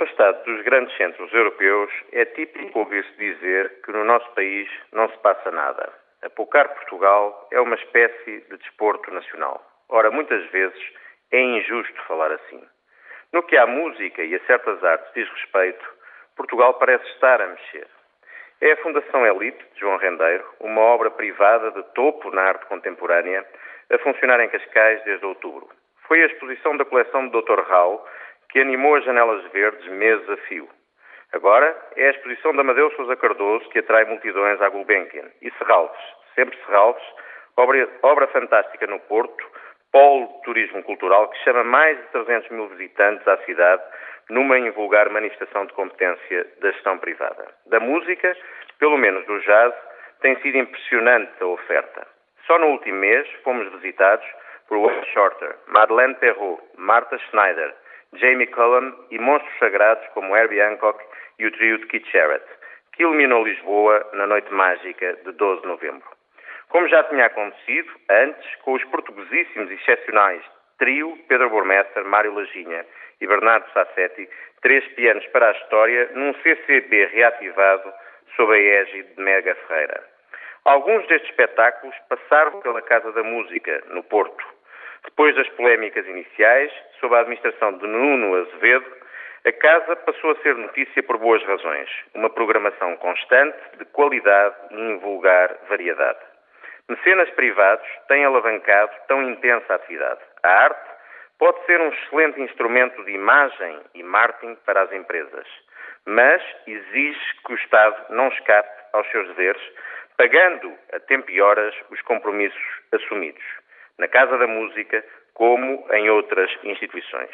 afastado dos grandes centros europeus, é típico ouvir-se dizer que no nosso país não se passa nada. Apocar Portugal é uma espécie de desporto nacional. Ora, muitas vezes é injusto falar assim. No que à música e a certas artes diz respeito, Portugal parece estar a mexer. É a Fundação Elite, de João Rendeiro, uma obra privada de topo na arte contemporânea, a funcionar em Cascais desde outubro. Foi a exposição da coleção do Dr. Rau que animou as janelas verdes meses a fio. Agora é a exposição da Amadeu Sousa Cardoso que atrai multidões à Gulbenkian. E Serralves, sempre Serralves, obra, obra fantástica no Porto, polo de turismo cultural que chama mais de 300 mil visitantes à cidade numa invulgar manifestação de competência da gestão privada. Da música, pelo menos do jazz, tem sido impressionante a oferta. Só no último mês fomos visitados por Wayne Shorter, Madeleine Perrault, Martha Schneider, Jamie Cullum e monstros sagrados como Herbie Hancock e o trio de Keith Jarrett, que iluminou Lisboa na noite mágica de 12 de novembro. Como já tinha acontecido antes com os portuguesíssimos e excepcionais trio Pedro Bormester, Mário Laginha e Bernardo Sassetti, três pianos para a história, num CCB reativado sob a égide de Mega Ferreira. Alguns destes espetáculos passaram pela Casa da Música, no Porto. Depois das polémicas iniciais, sob a administração de Nuno Azevedo, a casa passou a ser notícia por boas razões. Uma programação constante, de qualidade e invulgar variedade. Mecenas privados têm alavancado tão intensa atividade. A arte pode ser um excelente instrumento de imagem e marketing para as empresas, mas exige que o Estado não escape aos seus deveres, pagando a tempo e horas os compromissos assumidos, na Casa da Música como em outras instituições.